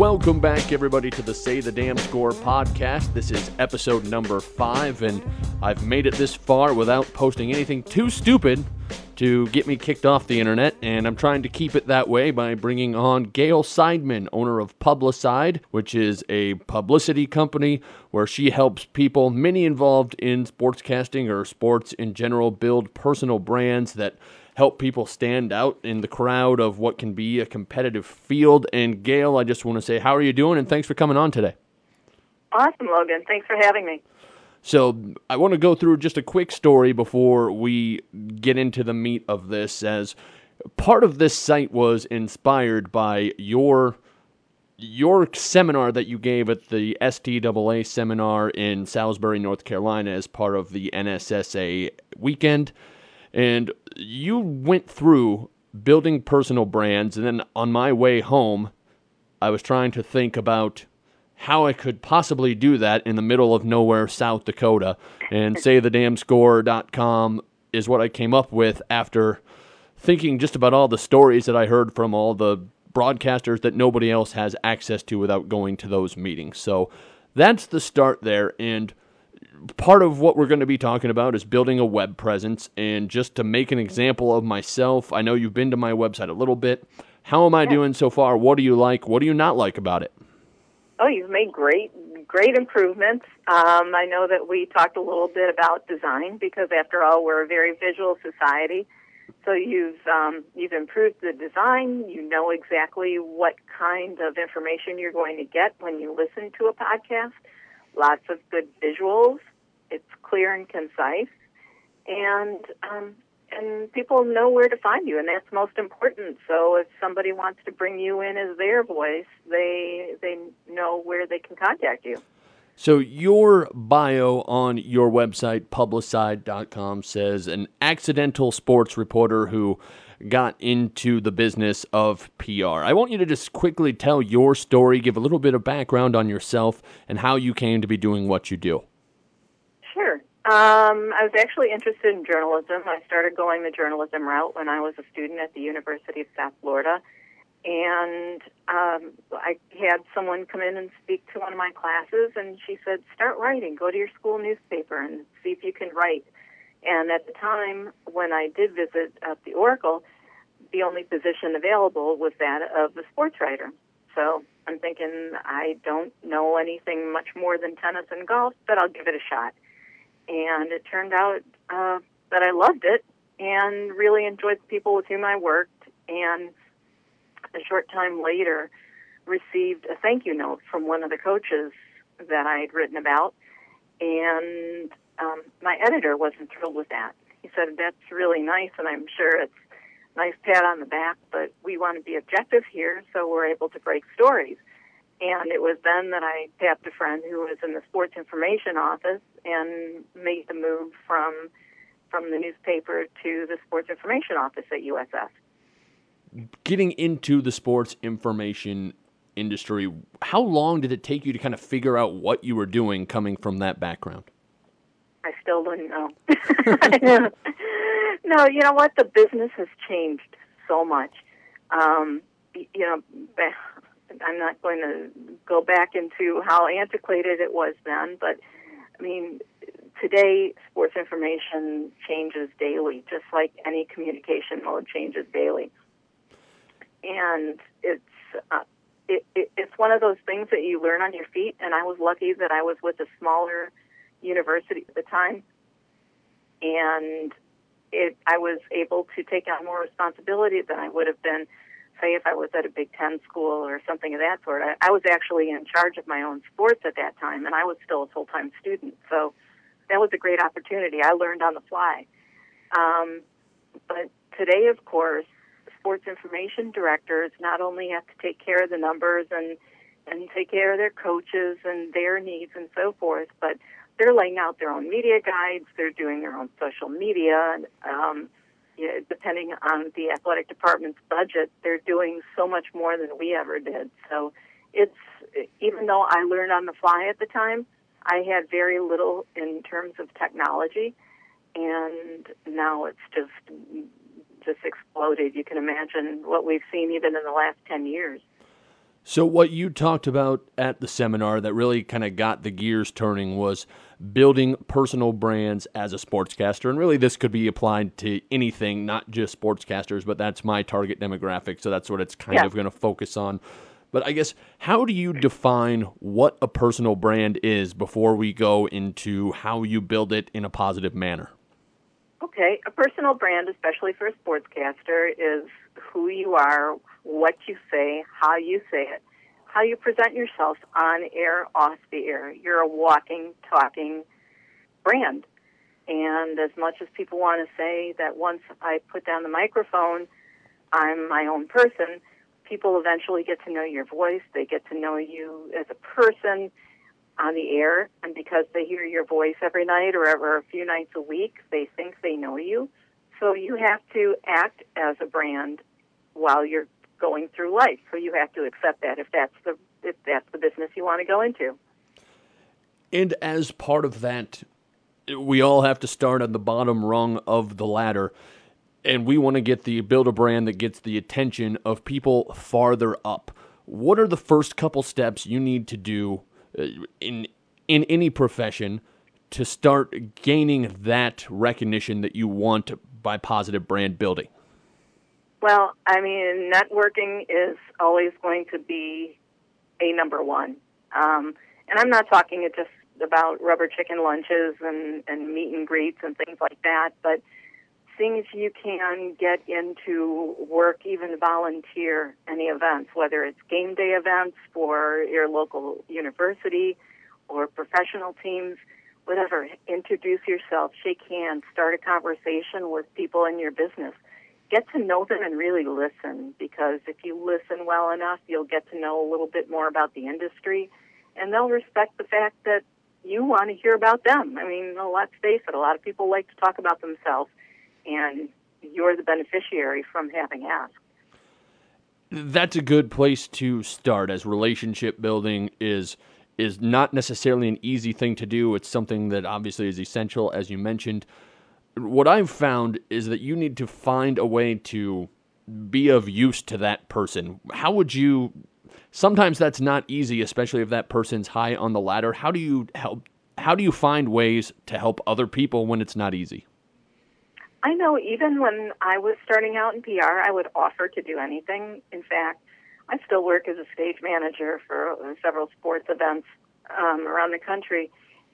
Welcome back, everybody, to the Say the Damn Score podcast. This is episode number five, and I've made it this far without posting anything too stupid to get me kicked off the internet, and I'm trying to keep it that way by bringing on Gail Seidman, owner of Publicide, which is a publicity company where she helps people, many involved in sportscasting or sports in general, build personal brands that help people stand out in the crowd of what can be a competitive field. And Gail, I just want to say, how are you doing? And thanks for coming on today. Awesome, Logan. Thanks for having me. So, I want to go through just a quick story before we get into the meat of this, as part of this site was inspired by your your seminar that you gave at the STAA seminar in Salisbury, North Carolina, as part of the NSSA weekend. And you went through building personal brands, and then on my way home, I was trying to think about how I could possibly do that in the middle of nowhere, South Dakota. And saythedamnscore.com is what I came up with after thinking just about all the stories that I heard from all the broadcasters that nobody else has access to without going to those meetings. So that's the start there. And part of what we're going to be talking about is building a web presence. And just to make an example of myself, I know you've been to my website a little bit. How am I doing so far? What do you like? What do you not like about it? Oh, you've made great, great improvements. Um, I know that we talked a little bit about design because, after all, we're a very visual society. So you've um, you've improved the design. You know exactly what kind of information you're going to get when you listen to a podcast. Lots of good visuals. It's clear and concise, and um, and people know where to find you, and that's most important. So if somebody wants to bring you in as their voice, they they know where they can contact you. So your bio on your website, publicide.com, says an accidental sports reporter who got into the business of PR. I want you to just quickly tell your story, give a little bit of background on yourself, and how you came to be doing what you do. Um, I was actually interested in journalism. I started going the journalism route when I was a student at the University of South Florida. And um, I had someone come in and speak to one of my classes, and she said, Start writing. Go to your school newspaper and see if you can write. And at the time when I did visit at the Oracle, the only position available was that of a sports writer. So I'm thinking, I don't know anything much more than tennis and golf, but I'll give it a shot and it turned out uh, that I loved it and really enjoyed the people with whom I worked. And a short time later, received a thank you note from one of the coaches that I had written about, and um, my editor wasn't thrilled with that. He said, "That's really nice, and I'm sure it's nice pat on the back, but we want to be objective here, so we're able to break stories." And it was then that I tapped a friend who was in the sports information office and made the move from from the newspaper to the sports information office at USF. Getting into the sports information industry, how long did it take you to kind of figure out what you were doing coming from that background? I still don't know. no, you know what? The business has changed so much. Um, you know, I'm not going to go back into how antiquated it was then, but I mean, today sports information changes daily, just like any communication mode changes daily. And it's uh, it, it, it's one of those things that you learn on your feet. And I was lucky that I was with a smaller university at the time, and it I was able to take on more responsibility than I would have been say if I was at a Big Ten school or something of that sort. I, I was actually in charge of my own sports at that time, and I was still a full time student. So that was a great opportunity. I learned on the fly. Um, but today, of course, sports information directors not only have to take care of the numbers and and take care of their coaches and their needs and so forth. But they're laying out their own media guides. They're doing their own social media. Um, yeah, depending on the athletic department's budget, they're doing so much more than we ever did. So it's even though I learned on the fly at the time, I had very little in terms of technology, and now it's just just exploded. You can imagine what we've seen even in the last ten years. So, what you talked about at the seminar that really kind of got the gears turning was building personal brands as a sportscaster. And really, this could be applied to anything, not just sportscasters, but that's my target demographic. So, that's what it's kind Yeah. of going to focus on. But I guess, how do you define what a personal brand is before we go into how you build it in a positive manner? Okay, a personal brand, especially for a sportscaster, is who you are, what you say, how you say it, how you present yourself on air, off the air. You're a walking, talking brand. And as much as people want to say that once I put down the microphone, I'm my own person, people eventually get to know your voice. They get to know you as a person on the air. And because they hear your voice every night or ever a few nights a week, they think they know you. So you have to act as a brand while you're going through life. So you have to accept that if that's the if that's the business you want to go into. And as part of that, we all have to start on the bottom rung of the ladder. And we want to get the build a brand that gets the attention of people farther up. What are the first couple steps you need to do uh, in in any profession to start gaining that recognition that you want by positive brand building? Well, I mean, networking is always going to be a number one. Um, and I'm not talking just about rubber chicken lunches and, and meet and greets and things like that, but seeing if you can get into work, even volunteer any events, whether it's game day events for your local university or professional teams, whatever. Introduce yourself, shake hands, start a conversation with people in your business get to know them and really listen because if you listen well enough, you'll get to know a little bit more about the industry and they'll respect the fact that you want to hear about them. I mean, let's face it, a lot of people like to talk about themselves and you're the beneficiary from having asked. That's a good place to start as relationship building is is not necessarily an easy thing to do. It's something that obviously is essential as you mentioned. What I've found is that you need to find a way to be of use to that person. How would you sometimes that's not easy, especially if that person's high on the ladder. How do you help how do you find ways to help other people when it's not easy? I know even when I was starting out in PR, I would offer to do anything. In fact, I still work as a stage manager for several sports events um, around the country.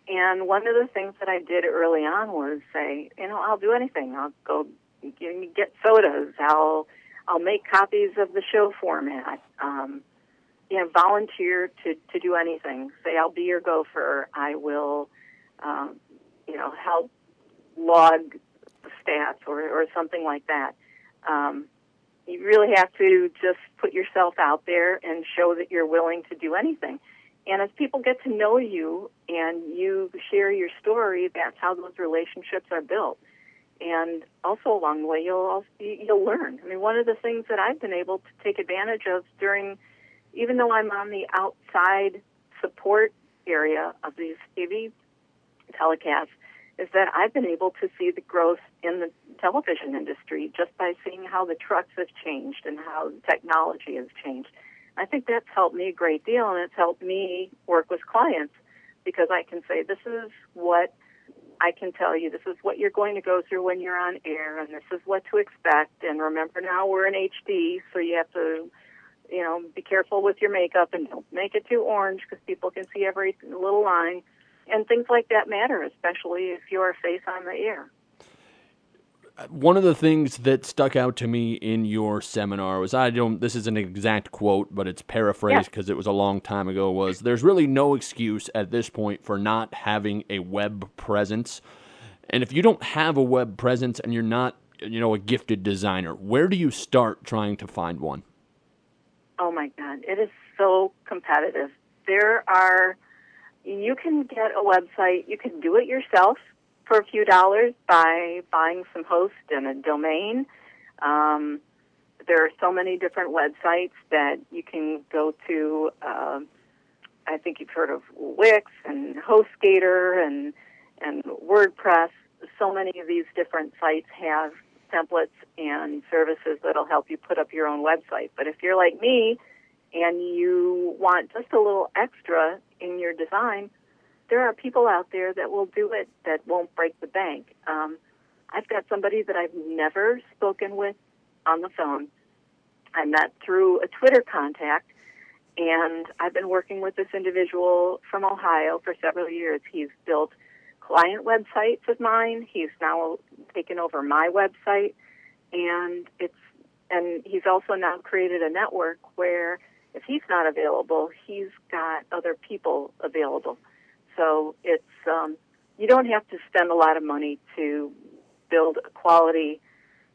And one of the things that I did early on was say, you know, I'll do anything. I'll go get sodas. I'll I'll make copies of the show format. Um, you know, volunteer to to do anything. Say, I'll be your gopher. I will, um, you know, help log the stats or or something like that. Um, you really have to just put yourself out there and show that you're willing to do anything. And as people get to know you and you share your story, that's how those relationships are built. And also along the way, you'll also, you'll learn. I mean, one of the things that I've been able to take advantage of during, even though I'm on the outside support area of these TV telecasts, is that I've been able to see the growth in the television industry just by seeing how the trucks have changed and how technology has changed. I think that's helped me a great deal, and it's helped me work with clients because I can say, this is what I can tell you, this is what you're going to go through when you're on air, and this is what to expect. And remember, now we're in HD, so you have to, you know, be careful with your makeup and don't make it too orange because people can see every little line. And things like that matter, especially if you're face on the air one of the things that stuck out to me in your seminar was I don't this is an exact quote but it's paraphrased because it was a long time ago was there's really no excuse at this point for not having a web presence. And if you don't have a web presence and you're not you know a gifted designer where do you start trying to find one? Oh my god it is so competitive. There are, you can get a website, you can do it yourself for a few dollars by buying some host and a domain. Um, there are so many different websites that you can go to. Uh, I think you've heard of Wix and HostGator and and WordPress. So many of these different sites have templates and services that'll help you put up your own website. But if you're like me and you want just a little extra in your design, there are people out there that will do it that won't break the bank. Um, I've got somebody that I've never spoken with on the phone. I met through a Twitter contact, and I've been working with this individual from Ohio for several years. He's built client websites of mine. He's now taken over my website, and it's and he's also now created a network where if he's not available, he's got other people available. So it's um, you don't have to spend a lot of money to build a quality,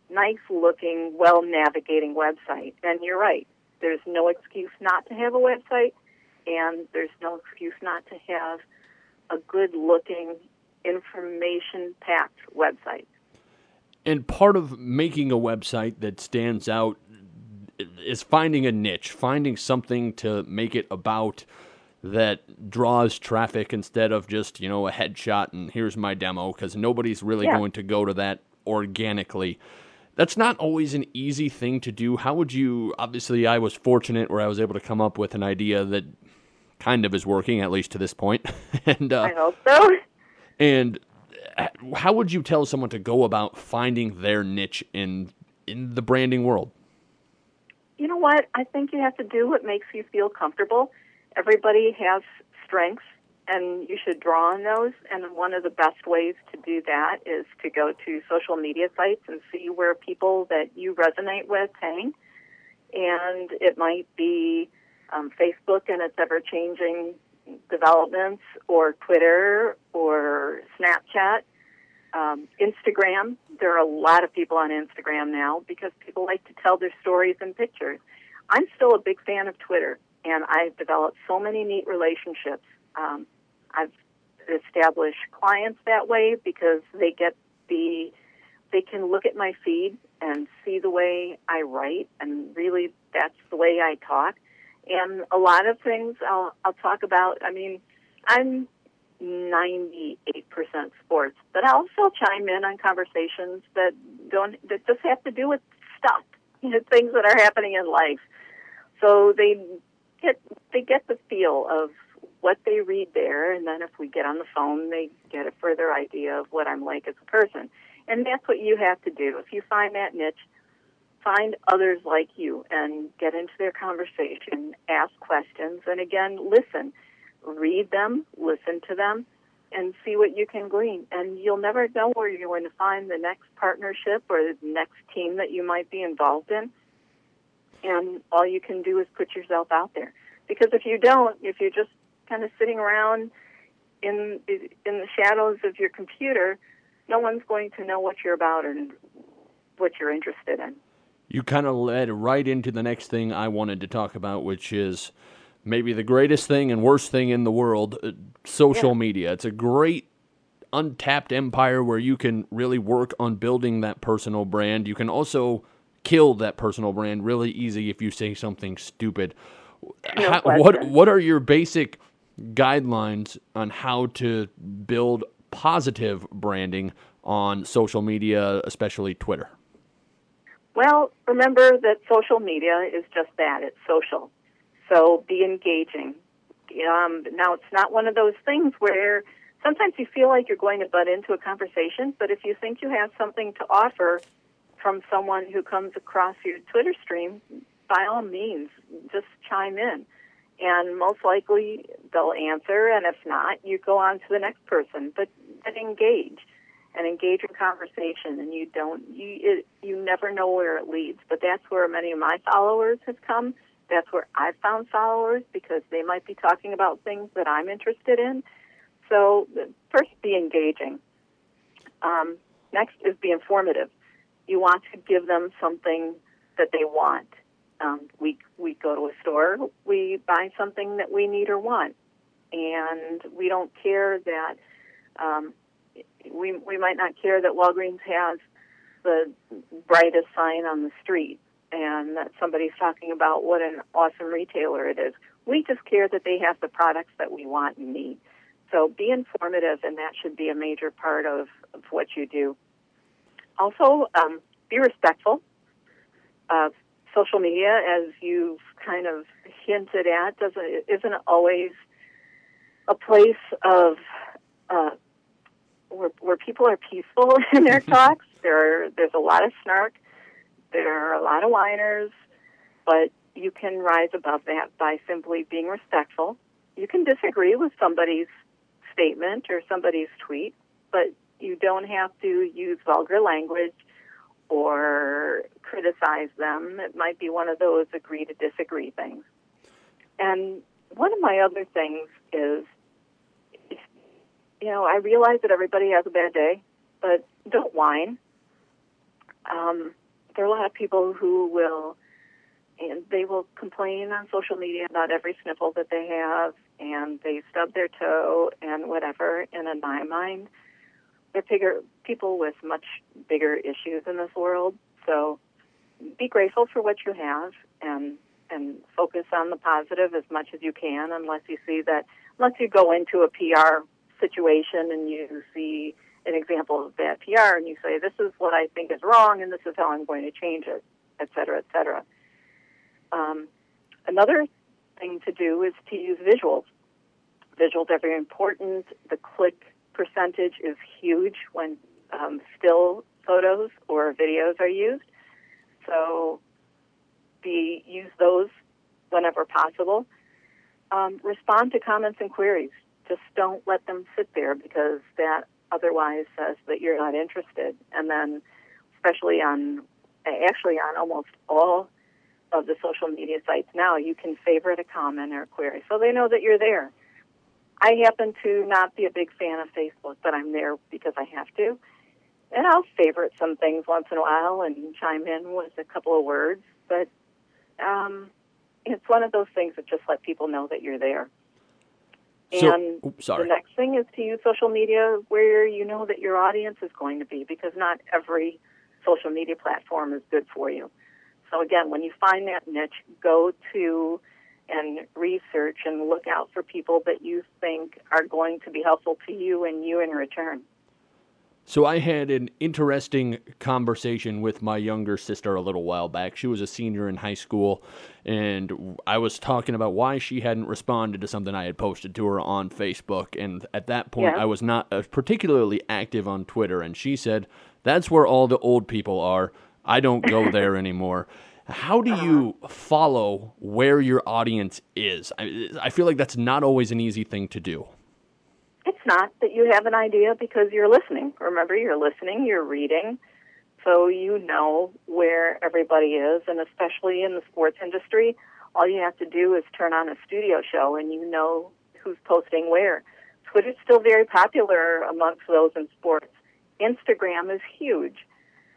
nice looking, well navigating website. And you're right. There's no excuse not to have a website, and there's no excuse not to have a good looking, information packed website. And part of making a website that stands out is finding a niche, finding something to make it about that draws traffic instead of just, you know, a headshot and here's my demo because nobody's really Yeah. going to go to that organically. That's not always an easy thing to do. How would you? Obviously, I was fortunate where I was able to come up with an idea that kind of is working, at least to this point. and uh, I hope so. and uh, how would you tell someone to go about finding their niche in in the branding world? you know what? I think you have to do what makes you feel comfortable. Everybody has strengths, and you should draw on those. And one of the best ways to do that is to go to social media sites and see where people that you resonate with hang. And it might be um, Facebook and its ever changing developments, or Twitter, or Snapchat um, Instagram. There are a lot of people on Instagram now because people like to tell their stories in pictures. I'm still a big fan of Twitter, and I've developed so many neat relationships. Um, I've established clients that way because they get the they can look at my feed and see the way I write, and really that's the way I talk. And a lot of things I'll I'll talk about. I mean, I'm 98% sports, but I'll also chime in on conversations that don't that just have to do with stuff, you know, things that are happening in life. So they get they get the feel of what they read there, and then if we get on the phone, they get a further idea of what I'm like as a person. And that's what you have to do. If you find that niche, find others like you and get into their conversation, ask questions, and again, listen read them, listen to them, and see what you can glean. And you'll never know where you're going to find the next partnership or the next team that you might be involved in. And all you can do is put yourself out there. Because if you don't, if you're just kind of sitting around in in the shadows of your computer, no one's going to know what you're about and what you're interested in. You kind of led right into the next thing I wanted to talk about, which is maybe the greatest thing and worst thing in the world uh, social Yeah. media. It's a great untapped empire where you can really work on building that personal brand. You can also kill that personal brand really easy if you say something stupid. No How- what what are your basic guidelines on how to build positive branding on social media, especially Twitter? Well, remember that social media is just that it's social. So be engaging. Um, now, it's not one of those things where sometimes you feel like you're going to butt into a conversation, but if you think you have something to offer from someone who comes across your Twitter stream, by all means, just chime in. And most likely they'll answer, and if not, you go on to the next person. But, but engage and engage in conversation and you don't you it, you never know where it leads. But that's where many of my followers have come. That's where i've found followers because they might be talking about things that i'm interested in. So first be engaging. Um, next is be informative you want to give them something that they want Um, we we go to a store, we buy something that we need or want, and we don't care that um, we we might not care that Walgreens has the brightest sign on the street and that somebody's talking about what an awesome retailer it is. We just care that they have the products that we want and need. So be informative, and that should be a major part of, of what you do. Also, um, be respectful. of social media, as you've kind of hinted at, doesn't isn't always a place of uh, where, where people are peaceful in their talks. There, there's a lot of snark. There are a lot of whiners, but you can rise above that by simply being respectful. You can disagree with somebody's statement or somebody's tweet, but you don't have to use vulgar language or criticize them. It might be one of those agree to disagree things. And one of my other things is, you know, I realize that everybody has a bad day, but don't whine. Um, there are a lot of people who will and they will complain on social media about every sniffle that they have and they stub their toe and whatever and in my mind they're bigger people with much bigger issues in this world so be grateful for what you have and and focus on the positive as much as you can unless you see that unless you go into a PR situation and you see an example of bad PR and you say, this is what I think is wrong and this is how I'm going to change it, et cetera, et cetera. Um, another thing to do is to use visuals. Visuals are very important. The click percentage is huge when um, still photos or videos are used. So be use those whenever possible. Um, respond to comments and queries. Just don't let them sit there because that otherwise says that you're not interested. And then, especially on, actually on almost all of the social media sites now, you can favorite a comment or a query so they know that you're there. I happen to not be a big fan of Facebook, but I'm there because I have to. And I'll favorite some things once in a while and chime in with a couple of words, but um, it's one of those things that just let people know that you're there. So, and oops, sorry. the next thing is to use social media where you know that your audience is going to be because not every social media platform is good for you. So again, when you find that niche, go to and research and look out for people that you think are going to be helpful to you and you in return. So I had an interesting conversation with my younger sister a little while back. She was a senior in high school, and I was talking about why she hadn't responded to something I had posted to her on Facebook. And at that point, Yeah. I was not uh, particularly active on Twitter, and she said, "That's where all the old people are. I don't go there anymore." How do you follow where your audience is? I, I feel like that's not always an easy thing to do. It's not that you have an idea because you're listening. Remember, you're listening, you're reading, so you know where everybody is, and especially in the sports industry, all you have to do is turn on a studio show and you know who's posting where. Twitter's still very popular amongst those in sports. Instagram is huge.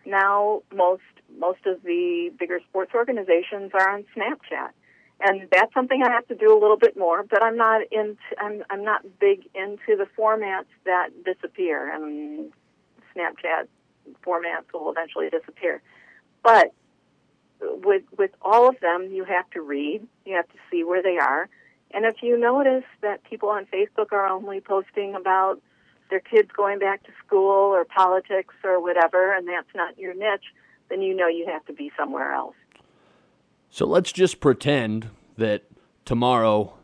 Now most most of the bigger sports organizations are on Snapchat and that's something I have to do a little bit more. But I'm not into I'm I'm not big into the formats that disappear, and Snapchat formats will eventually disappear. But with with all of them, you have to read, you have to see where they are, and if you notice that people on Facebook are only posting about their kids going back to school or politics or whatever, and that's not your niche, then you know you have to be somewhere else. So let's just pretend that tomorrow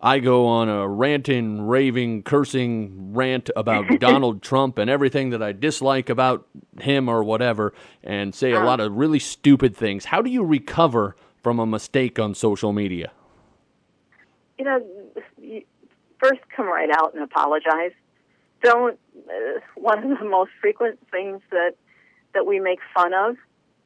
I go on a ranting, raving, cursing rant about Donald Trump and everything that I dislike about him or whatever, and say a uh-huh. lot of really stupid things. How do you recover from a mistake on social media? you know, you first come right out and apologize. Don't. Uh, one of the most frequent things that that we make fun of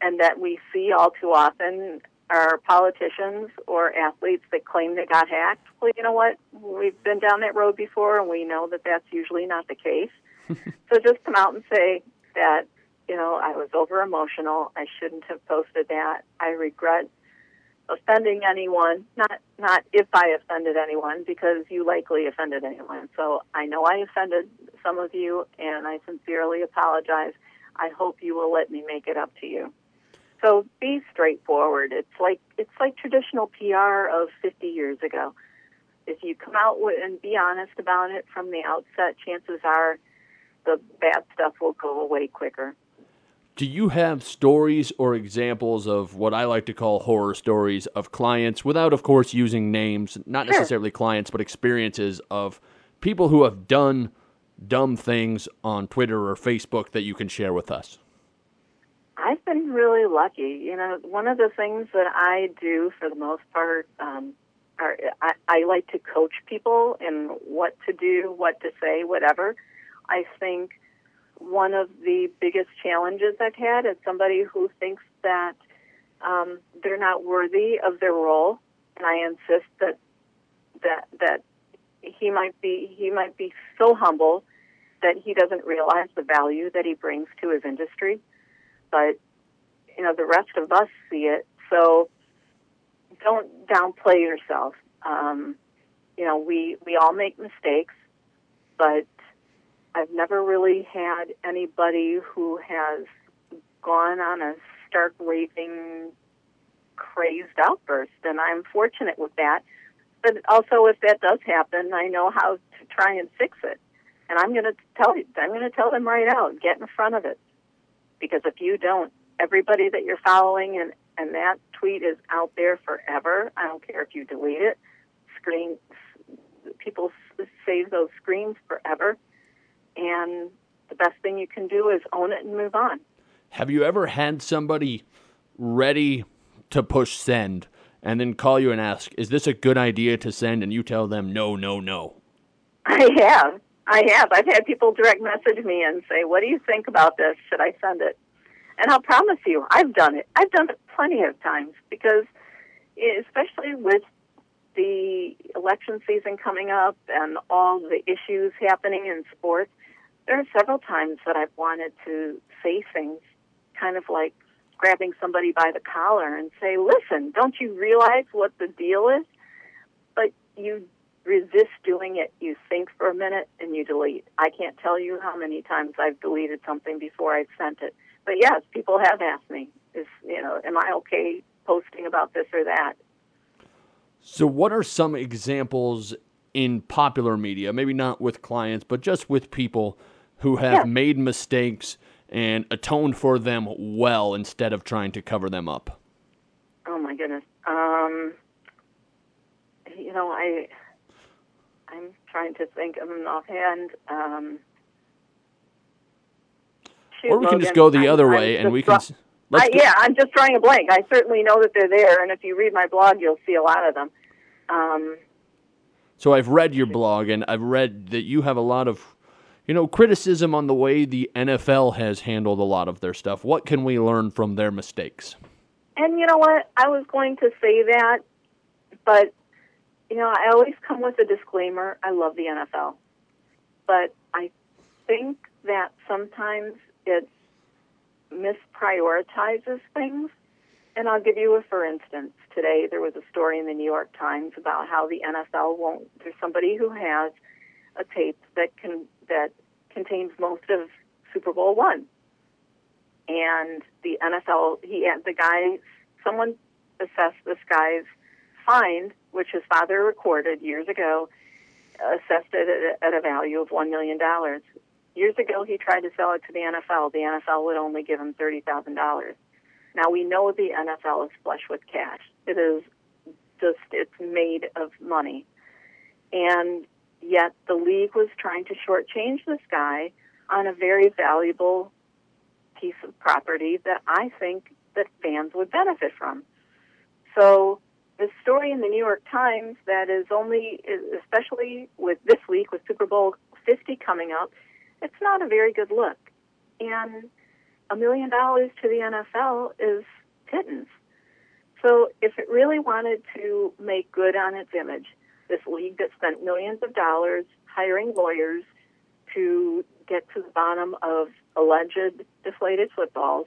and that we see all too often are politicians or athletes that claim they got hacked. Well, you know what? We've been down that road before, and we know that that's usually not the case. so just come out and say that you know I was over emotional. I shouldn't have posted that. I regret offending anyone. Not not if I offended anyone, because you likely offended anyone. So I know I offended some of you, and I sincerely apologize. I hope you will let me make it up to you. So be straightforward. It's like it's like traditional PR of 50 years ago. If you come out with, and be honest about it from the outset, chances are the bad stuff will go away quicker. Do you have stories or examples of what I like to call horror stories of clients, without, of course, using names, not necessarily clients, but experiences of people who have done dumb things on Twitter or Facebook that you can share with us? I've been really lucky. You know, one of the things that I do for the most part, um, are I, I like to coach people in what to do, what to say, whatever. I think one of the biggest challenges I've had is somebody who thinks that um, they're not worthy of their role, and I insist that that that he might be he might be so humble that he doesn't realize the value that he brings to his industry but you know the rest of us see it. So don't downplay yourself. Um, you know we we all make mistakes, but I've never really had anybody who has gone on a stark raving crazed outburst, and I'm fortunate with that. But also, if that does happen, I know how to try and fix it. And I'm going to tell you, I'm going to tell them right out, get in front of it because if you don't, everybody that you're following and and that tweet is out there forever. I don't care if you delete it. Screen people save those screens forever, and the best thing you can do is own it and move on. Have you ever had somebody ready to push send and then call you and ask, is this a good idea to send? And you tell them, no, no, no. I have. I have. I've had people direct message me and say, "What do you think about this? Should I send it?" And I'll promise you, I've done it. I've done it plenty of times because, especially with the election season coming up and all the issues happening in sports, there are several times that I've wanted to say things, kind of like grabbing somebody by the collar and say, "Listen, don't you realize what the deal is?" But you resist doing it. You think for a minute and you delete. I can't tell you how many times I've deleted something before I've sent it. But yes, people have asked me, is you know, am I okay posting about this or that? So, what are some examples in popular media, maybe not with clients, but just with people who have Yeah. made mistakes and atoned for them well instead of trying to cover them up? Oh my goodness. Um, you know, I I'm trying to think of an offhand. Um, shoot, or we can just go the I'm- other I'm way and we can. I, yeah, I'm just drawing a blank. I certainly know that they're there, and if you read my blog, you'll see a lot of them. Um, So I've read your blog and I've read that you have a lot of, you know, criticism on the way the NFL has handled a lot of their stuff. What can we learn from their mistakes? And you know what? I was going to say that, but you know, I always come with a disclaimer. I love the NFL, but I think that sometimes it misprioritizes things. And I'll give you a for instance. Today there was a story in the New York Times about how the NFL won't. There's somebody who has a tape that can that contains most of Super Bowl one and the NFL, he the guy, someone assessed this guy's find, which his father recorded years ago, assessed it at, a value of $1 million. Years ago, he tried to sell it to the NFL. The NFL would only give him $30,000. Now, we know the NFL is flush with cash. It is just, it's made of money. And yet, the league was trying to shortchange this guy on a very valuable piece of property that I think that fans would benefit from. So the story in the New York Times that is only, especially with this week with Super Bowl 50 coming up, it's not a very good look. And a million dollars to the NFL is pittance. So if it really wanted to make good on its image, this league that spent millions of dollars hiring lawyers to get to the bottom of alleged deflated footballs,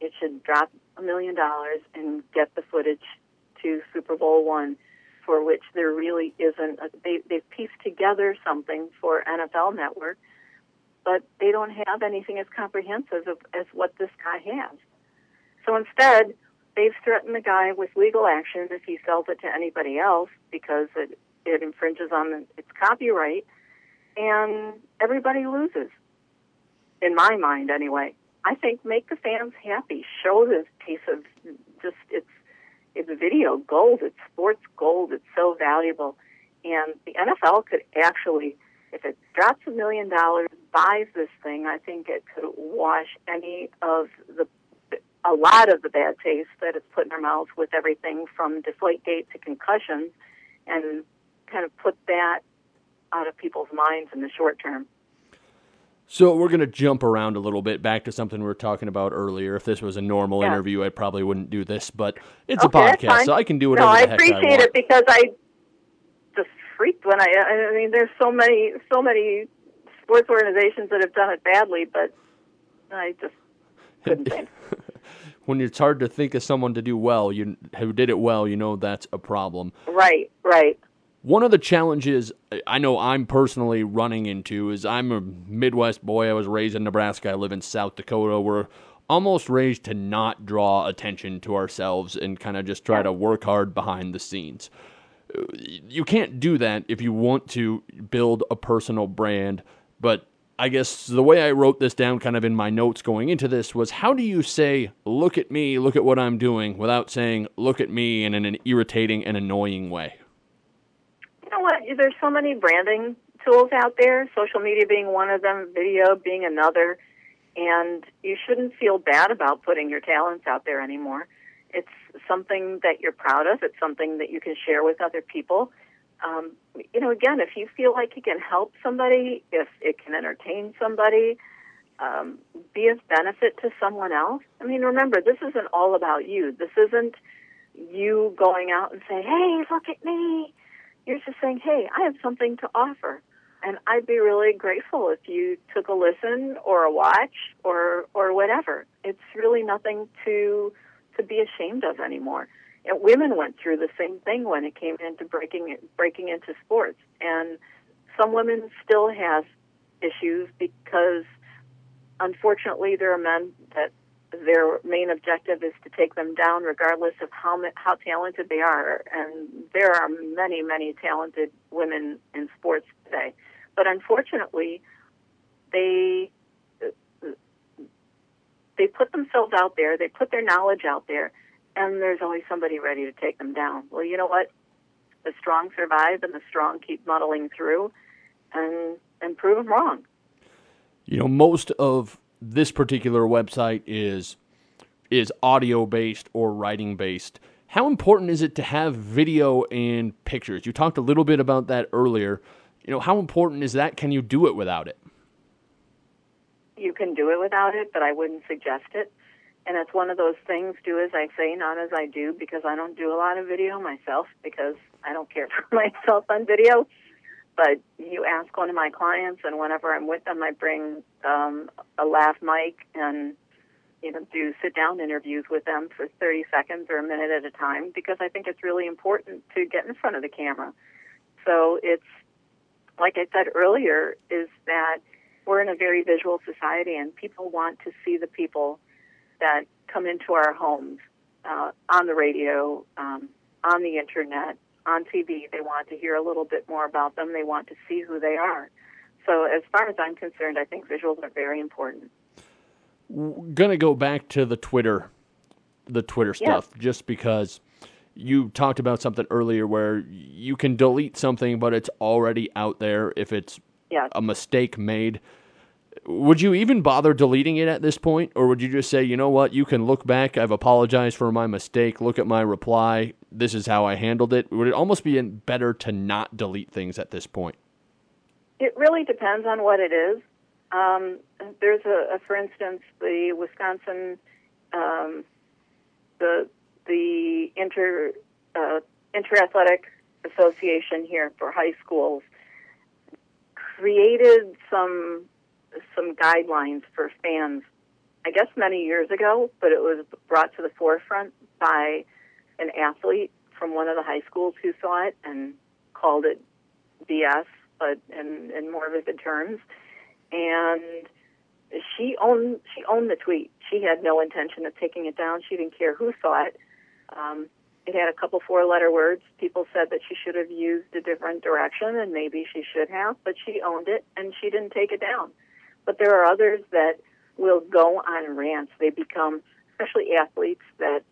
it should drop a million dollars and get the footage to Super Bowl one, for which there really isn't. A, they they've pieced together something for NFL Network, but they don't have anything as comprehensive as what this guy has. So instead, they've threatened the guy with legal action if he sells it to anybody else because it it infringes on its copyright, and everybody loses. In my mind, anyway. I think make the fans happy. Show this piece of just it's it's video gold. It's sports gold. It's so valuable, and the NFL could actually, if it drops a million dollars, buys this thing. I think it could wash any of the a lot of the bad taste that it's put in our mouths with everything from Deflategate to concussions, and kind of put that out of people's minds in the short term. So we're going to jump around a little bit back to something we were talking about earlier. If this was a normal Yeah. interview, I probably wouldn't do this, but it's Okay, a podcast, so I can do whatever I heck I appreciate want. it because I just freaked when I. I mean, there's so many, so many sports organizations that have done it badly, but I just couldn't think. When it's hard to think of someone to do well, you who did it well, you know that's a problem. Right, right. One of the challenges I know I'm personally running into is I'm a Midwest boy. I was raised in Nebraska. I live in South Dakota. We're almost raised to not draw attention to ourselves and kind of just try to work hard behind the scenes. You can't do that if you want to build a personal brand, but I guess the way I wrote this down kind of in my notes going into this was how do you say, look at me, look at what I'm doing, without saying, look at me in an irritating and annoying way? You know what? There's so many branding tools out there. Social media being one of them, video being another, and you shouldn't feel bad about putting your talents out there anymore. It's something that you're proud of. It's something that you can share with other people. Um, you know, again, if you feel like you can help somebody, if it can entertain somebody, um, be of benefit to someone else. I mean, remember, this isn't all about you. This isn't you going out and saying, "Hey, look at me." You're just saying, "Hey, I have something to offer." And I'd be really grateful if you took a listen or a watch or or whatever. It's really nothing to to be ashamed of anymore. And women went through the same thing when it came into breaking breaking into sports, and some women still have issues because, unfortunately, there are men that their main objective is to take them down, regardless of how how talented they are. And there are many many talented women in sports today, but unfortunately, they they put themselves out there, they put their knowledge out there, and there's always somebody ready to take them down. Well, you know what? The strong survive, and the strong keep muddling through, and and prove them wrong. You know, most of this particular website is is audio based or writing based. How important is it to have video and pictures? You talked a little bit about that earlier. You know, how important is that? Can you do it without it? You can do it without it, but I wouldn't suggest it. And it's one of those things, do as I say, not as I do, because I don't do a lot of video myself, because I don't care for myself on video. But you ask one of my clients, and whenever I'm with them, I bring um, a lav mic and you know do sit down interviews with them for 30 seconds or a minute at a time, because I think it's really important to get in front of the camera. So it's like I said earlier, is that we're in a very visual society, and people want to see the people that come into our homes uh, on the radio, um, on the internet, on TV. They want to hear a little bit more about them. They want to see who they are. So, as far as I'm concerned, I think visuals are very important. Gonna go back to the Twitter, the Twitter stuff, just because you talked about something earlier where you can delete something, but it's already out there if it's Yes. a mistake made. Would you even bother deleting it at this point? Or would you just say, you know what, you can look back, I've apologized for my mistake, look at my reply, this is how I handled it? Would it almost be better to not delete things at this point? It really depends on what it is. Um, there's a, a, for instance, the Wisconsin, um, the the inter uh, interathletic association here for high schools created some some guidelines for fans I guess many years ago, but it was brought to the forefront by an athlete from one of the high schools who saw it and called it BS, but in, in more vivid terms. And she owned she owned the tweet. She had no intention of taking it down. She didn't care who saw it. Um, it had a couple four letter words. People said that she should have used a different direction, and maybe she should have, but she owned it and she didn't take it down. But there are others that will go on rants. They become, especially athletes that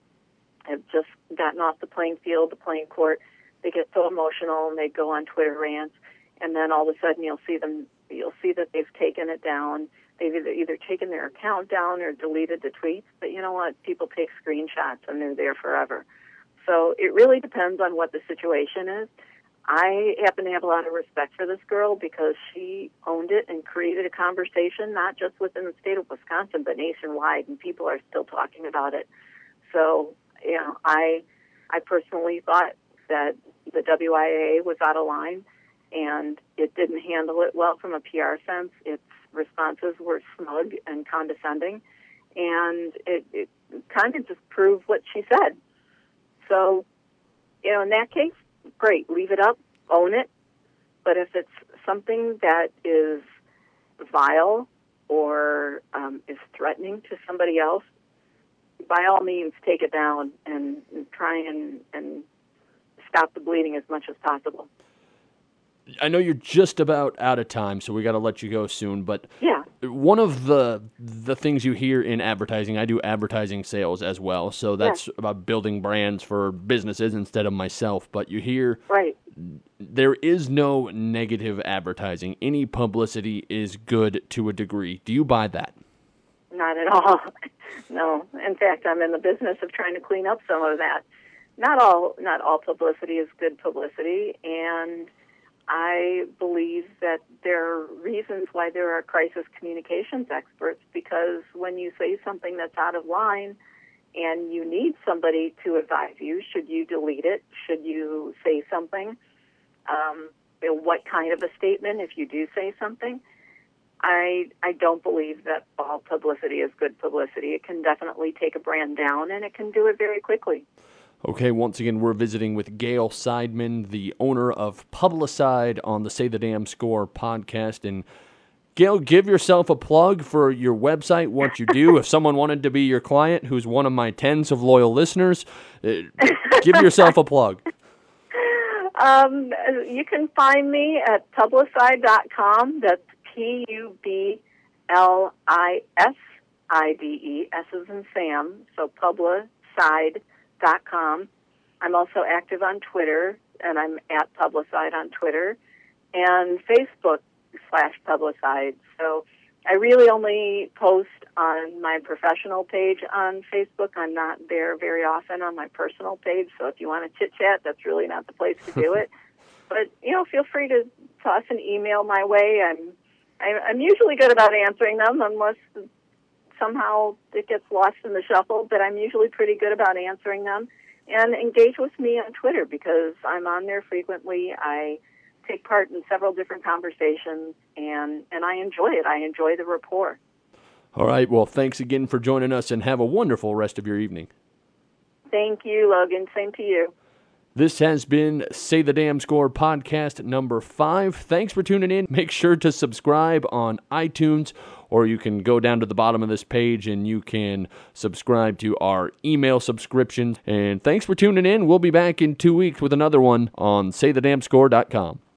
have just gotten off the playing field, the playing court. They get so emotional and they go on Twitter rants, and then all of a sudden you'll see them. You'll see that they've taken it down. They've either, either taken their account down or deleted the tweets. But you know what? People take screenshots and they're there forever. So it really depends on what the situation is. I happen to have a lot of respect for this girl because she owned it and created a conversation, not just within the state of Wisconsin, but nationwide, and people are still talking about it. So, you know, I, I personally thought that the WIAA was out of line, and it didn't handle it well from a PR sense. Its responses were smug and condescending, and it, it kind of just proved what she said. So, you know, in that case, great, leave it up, own it. But if it's something that is vile or um, is threatening to somebody else, by all means, take it down and, try and, and stop the bleeding as much as possible. I know you're just about out of time, so we got to let you go soon. But Yeah. one of the the things you hear in advertising, I do advertising sales as well, so that's about building brands for businesses instead of myself. But you hear Right. there is no negative advertising. Any publicity is good to a degree. Do you buy that? Not at all. no. In fact, I'm in the business of trying to clean up some of that. Not all not all publicity is good publicity and I believe that there are reasons why there are crisis communications experts because when you say something that's out of line and you need somebody to advise you, should you delete it? Should you say something? Um, what kind of a statement if you do say something? I I don't believe that all publicity is good publicity. It can definitely take a brand down, and it can do it very quickly. Okay, once again, we're visiting with Gail Sideman, the owner of Publiside on the Say the Damn Score podcast. And Gail, give yourself a plug for your website, what you do. if someone wanted to be your client, who's one of my tens of loyal listeners, uh, give yourself a plug. Um, you can find me at publiside.com. That's P U B L I S I D E. S is in Sam. So publiside.com. I'm also active on Twitter, and I'm at Publiside on Twitter, and Facebook slash Publiside. So I really only post on my professional page on Facebook. I'm not there very often on my personal page. So if you want to chit chat, that's really not the place to do it. But you know, feel free to toss an email my way. I'm I'm usually good about answering them, unless somehow it gets lost in the shuffle. But I'm usually pretty good about answering them. And engage with me on Twitter because I'm on there frequently. I take part in several different conversations, and and I enjoy it. I enjoy the rapport. All right, well, thanks again for joining us and have a wonderful rest of your evening. Thank you, Logan. Same to you. This has been Say the Damn Score podcast number five. Thanks for tuning in. Make sure to subscribe on iTunes, or you can go down to the bottom of this page and you can subscribe to our email subscriptions. And thanks for tuning in. We'll be back in two weeks with another one on SayTheDamnScore.com.